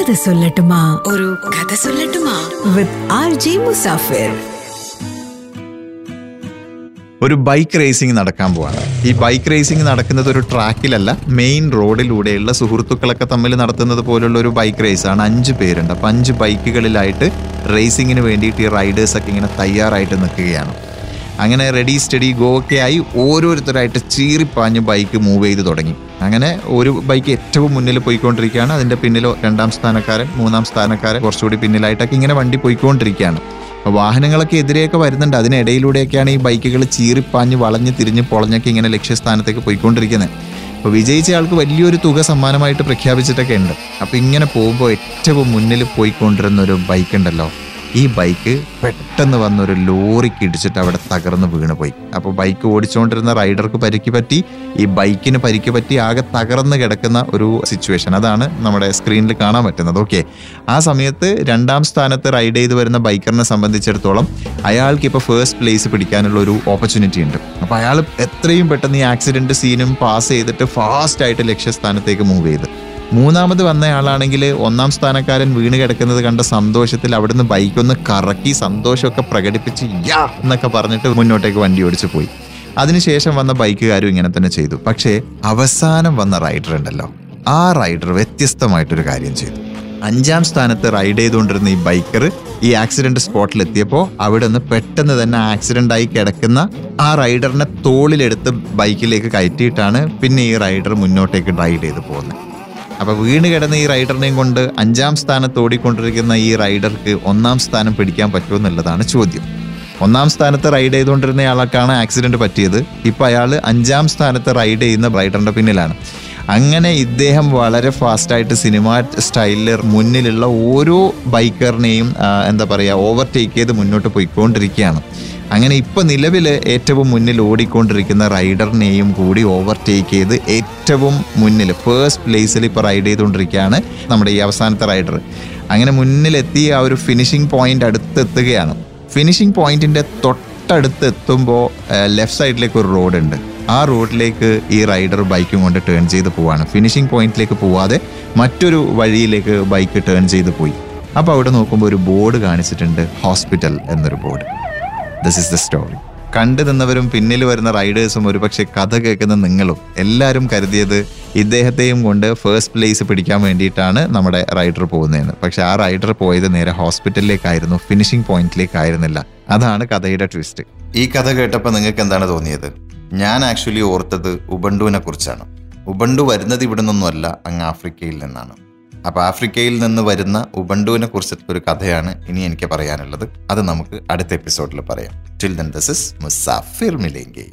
കഥ സൊല്ലട്ടുമാ. ഒരു കഥ സൊല്ലട്ടുമാ. വിത്ത് ആർ ജി മുസാഫിർ ഒരു ബൈക്ക് റേസിംഗ് നടക്കാൻ പോവാണ്. ഈ ബൈക്ക് റേസിംഗ് നടക്കുന്നത് ഒരു ട്രാക്കിലല്ല മെയിൻ റോഡിലൂടെയുള്ള സുഹൃത്തുക്കളൊക്കെ തമ്മിൽ നടത്തുന്നത് പോലുള്ള ഒരു ബൈക്ക് റേസ് ആണ്. അഞ്ച് പേരുണ്ട്. അപ്പം അഞ്ച് ബൈക്കുകളിലായിട്ട് റേസിങ്ങിന് വേണ്ടിയിട്ട് ഈ റൈഡേഴ്സൊക്കെ ഇങ്ങനെ തയ്യാറായിട്ട് നിൽക്കുകയാണ്. അങ്ങനെ റെഡി സ്റ്റഡി ഗോ ഒക്കെ ആയി ഓരോരുത്തരായിട്ട് ചീറിപ്പാഞ്ഞ് ബൈക്ക് മൂവ് ചെയ്ത് തുടങ്ങി. അങ്ങനെ ഒരു ബൈക്ക് ഏറ്റവും മുന്നിൽ പോയിക്കൊണ്ടിരിക്കുകയാണ്. അതിന്റെ പിന്നിൽ രണ്ടാം സ്ഥാനക്കാരൻ മൂന്നാം സ്ഥാനക്കാരൻ കുറച്ചുകൂടി പിന്നിലായിട്ടൊക്കെ ഇങ്ങനെ വണ്ടി പോയിക്കൊണ്ടിരിക്കുകയാണ്. വാഹനങ്ങളൊക്കെ എതിരെയൊക്കെ വരുന്നുണ്ട്. അതിനിടയിലൂടെയൊക്കെയാണ് ഈ ബൈക്കുകൾ ചീറിപ്പാഞ്ഞ് വളഞ്ഞ് തിരിഞ്ഞ് പൊളഞ്ഞൊക്കെ ഇങ്ങനെ ലക്ഷ്യസ്ഥാനത്തേക്ക് പോയിക്കൊണ്ടിരിക്കുന്നത്. അപ്പോൾ വിജയിച്ച ആൾക്ക് വലിയൊരു തുക സമ്മാനമായിട്ട് പ്രഖ്യാപിച്ചിട്ടൊക്കെ ഉണ്ട്. അപ്പോൾ ഇങ്ങനെ പോകുമ്പോൾ ഏറ്റവും മുന്നിൽ പോയിക്കൊണ്ടിരുന്ന ഒരു ബൈക്ക് ഉണ്ടല്ലോ ഈ ബൈക്ക് പെട്ടെന്ന് വന്നൊരു ലോറിക്ക് ഇടിച്ചിട്ട് അവിടെ തകർന്ന് വീണ് പോയി. അപ്പോൾ ബൈക്ക് ഓടിച്ചുകൊണ്ടിരുന്ന റൈഡർക്ക് പരിക്ക് പറ്റി ഈ ബൈക്കിന് പരിക്ക് പറ്റി ആകെ തകർന്ന് കിടക്കുന്ന ഒരു സിറ്റുവേഷൻ അതാണ് നമ്മുടെ സ്ക്രീനിൽ കാണാൻ പറ്റുന്നത്. ഓക്കെ ആ സമയത്ത് രണ്ടാം സ്ഥാനത്ത് റൈഡ് ചെയ്ത് വരുന്ന ബൈക്കറിനെ സംബന്ധിച്ചിടത്തോളം അയാൾക്ക് ഇപ്പോൾ ഫേസ്റ്റ് പ്ലേസ് പിടിക്കാനുള്ള ഒരു ഓപ്പർച്യൂണിറ്റി ഉണ്ട്. അപ്പോൾ അയാൾ എത്രയും പെട്ടെന്ന് ഈ ആക്സിഡന്റ് സീനും പാസ് ചെയ്തിട്ട് ഫാസ്റ്റായിട്ട് ലക്ഷ്യസ്ഥാനത്തേക്ക് മൂവ് ചെയ്ത്. മൂന്നാമത് വന്നയാളാണെങ്കിൽ ഒന്നാം സ്ഥാനക്കാരൻ വീണ് കിടക്കുന്നത് കണ്ട സന്തോഷത്തിൽ അവിടുന്ന് ബൈക്കൊന്ന് കറക്കി സന്തോഷമൊക്കെ പ്രകടിപ്പിച്ച് യാ എന്നൊക്കെ പറഞ്ഞിട്ട് മുന്നോട്ടേക്ക് വണ്ടി ഓടിച്ചു പോയി. അതിനുശേഷം വന്ന ബൈക്കുകാരും ഇങ്ങനെ തന്നെ ചെയ്തു. പക്ഷേ അവസാനം വന്ന റൈഡർ ഉണ്ടല്ലോ. ആ റൈഡർ വ്യത്യസ്തമായിട്ടൊരു കാര്യം ചെയ്തു. അഞ്ചാം സ്ഥാനത്ത് റൈഡ് ചെയ്തുകൊണ്ടിരുന്ന ഈ ബൈക്കർ ഈ ആക്സിഡന്റ് സ്പോട്ടിൽ എത്തിയപ്പോൾ അവിടെ നിന്ന് പെട്ടെന്ന് തന്നെ ആക്സിഡന്റ് ആയി കിടക്കുന്ന ആ റൈഡറിനെ തോളിലെടുത്ത് ബൈക്കിലേക്ക് കയറ്റിയിട്ടാണ് പിന്നെ ഈ റൈഡർ മുന്നോട്ടേക്ക് റൈഡ് ചെയ്ത് പോകുന്നത്. അപ്പൊ വീണ് കിടന്ന ഈ റൈഡറിനെയും കൊണ്ട് അഞ്ചാം സ്ഥാനത്ത് ഓടിക്കൊണ്ടിരിക്കുന്ന ഈ റൈഡർക്ക് ഒന്നാം സ്ഥാനം പിടിക്കാൻ പറ്റുമോ എന്നുള്ളതാണ് ചോദ്യം. ഒന്നാം സ്ഥാനത്ത് റൈഡ് ചെയ്തുകൊണ്ടിരുന്ന ആൾക്കാണ് ആക്സിഡന്റ് പറ്റിയത്. ഇപ്പൊ അയാൾ അഞ്ചാം സ്ഥാനത്ത് റൈഡ് ചെയ്യുന്ന റൈഡറിന്റെ പിന്നിലാണ്. അങ്ങനെ ഇദ്ദേഹം വളരെ ഫാസ്റ്റായിട്ട് സിനിമ സ്റ്റൈലിൽ മുന്നിലുള്ള ഓരോ ബൈക്കറിനെയും എന്താ പറയുക ഓവർടേക്ക് ചെയ്ത് മുന്നോട്ട് പോയിക്കൊണ്ടിരിക്കുകയാണ്. അങ്ങനെ ഇപ്പോൾ നിലവിൽ ഏറ്റവും മുന്നിൽ ഓടിക്കൊണ്ടിരിക്കുന്ന റൈഡറിനെയും കൂടി ഓവർടേക്ക് ചെയ്ത് ഏറ്റവും മുന്നിൽ ഫേസ്റ്റ് പ്ലേസിൽ ഇപ്പോൾ റൈഡ് ചെയ്തുകൊണ്ടിരിക്കുകയാണ് നമ്മുടെ ഈ അവസാനത്തെ റൈഡർ അങ്ങനെ മുന്നിലെത്തി ആ ഒരു ഫിനിഷിംഗ് പോയിന്റ് അടുത്തെത്തുകയാണ്. ഫിനിഷിംഗ് പോയിന്റിന്റെ തൊട്ടടുത്ത് എത്തുമ്പോൾ ലെഫ്റ്റ് സൈഡിലേക്ക് ഒരു റോഡ് ഉണ്ട്. ആ റോഡിലേക്ക് ഈ റൈഡർ ബൈക്കും കൊണ്ട് ടേൺ ചെയ്ത് പോവാണ്. ഫിനിഷിംഗ് പോയിന്റിലേക്ക് പോവാതെ മറ്റൊരു വഴിയിലേക്ക് ബൈക്ക് ടേൺ ചെയ്ത് പോയി. അപ്പോൾ അവിടെ നോക്കുമ്പോൾ ഒരു ബോർഡ് കാണിച്ചിട്ടുണ്ട് ഹോസ്പിറ്റൽ എന്നൊരു board this is the story കണ്ടു നിന്നവരും പിന്നിൽ വരുന്ന റൈഡേഴ്സും ഒരുപക്ഷെ കഥ കേൾക്കുന്ന നിങ്ങളും എല്ലാവരും കരുതിയത് ഇദ്ദേഹത്തെയും കൊണ്ട് ഫസ്റ്റ് പ്ലേസ് പിടിക്കാൻ വേണ്ടിയിട്ടാണ് നമ്മുടെ റൈഡർ പോകുന്നതെന്ന്. പക്ഷെ ആ റൈഡർ പോയത് നേരെ ഹോസ്പിറ്റലിലേക്കായിരുന്നു ഫിനിഷിംഗ് പോയിന്റിലേക്കായിരുന്നില്ല അതാണ് കഥയുടെ ട്വിസ്റ്റ് ഈ കഥ കേട്ടപ്പോൾ നിങ്ങൾക്ക് എന്താണ് തോന്നിയത്? ഞാൻ ആക്ച്വലി ഓർത്തത് ഉബണ്ടുവിനെ കുറിച്ചാണ്. ഉബണ്ടു വരുന്നത് ഇവിടെ നിന്നൊന്നുമല്ല അങ്ങ് ആഫ്രിക്കയിൽ നിന്നാണ്. അപ്പോൾ ആഫ്രിക്കയിൽ നിന്ന് വരുന്ന ഉബണ്ടുവിനെ കുറിച്ചിട്ടുള്ള ഒരു കഥയാണ് ഇനി എനിക്ക് പറയാനുള്ളത്. അത് നമുക്ക് അടുത്ത എപ്പിസോഡിൽ പറയാം. Till then this is Musafir മിലേങ്കി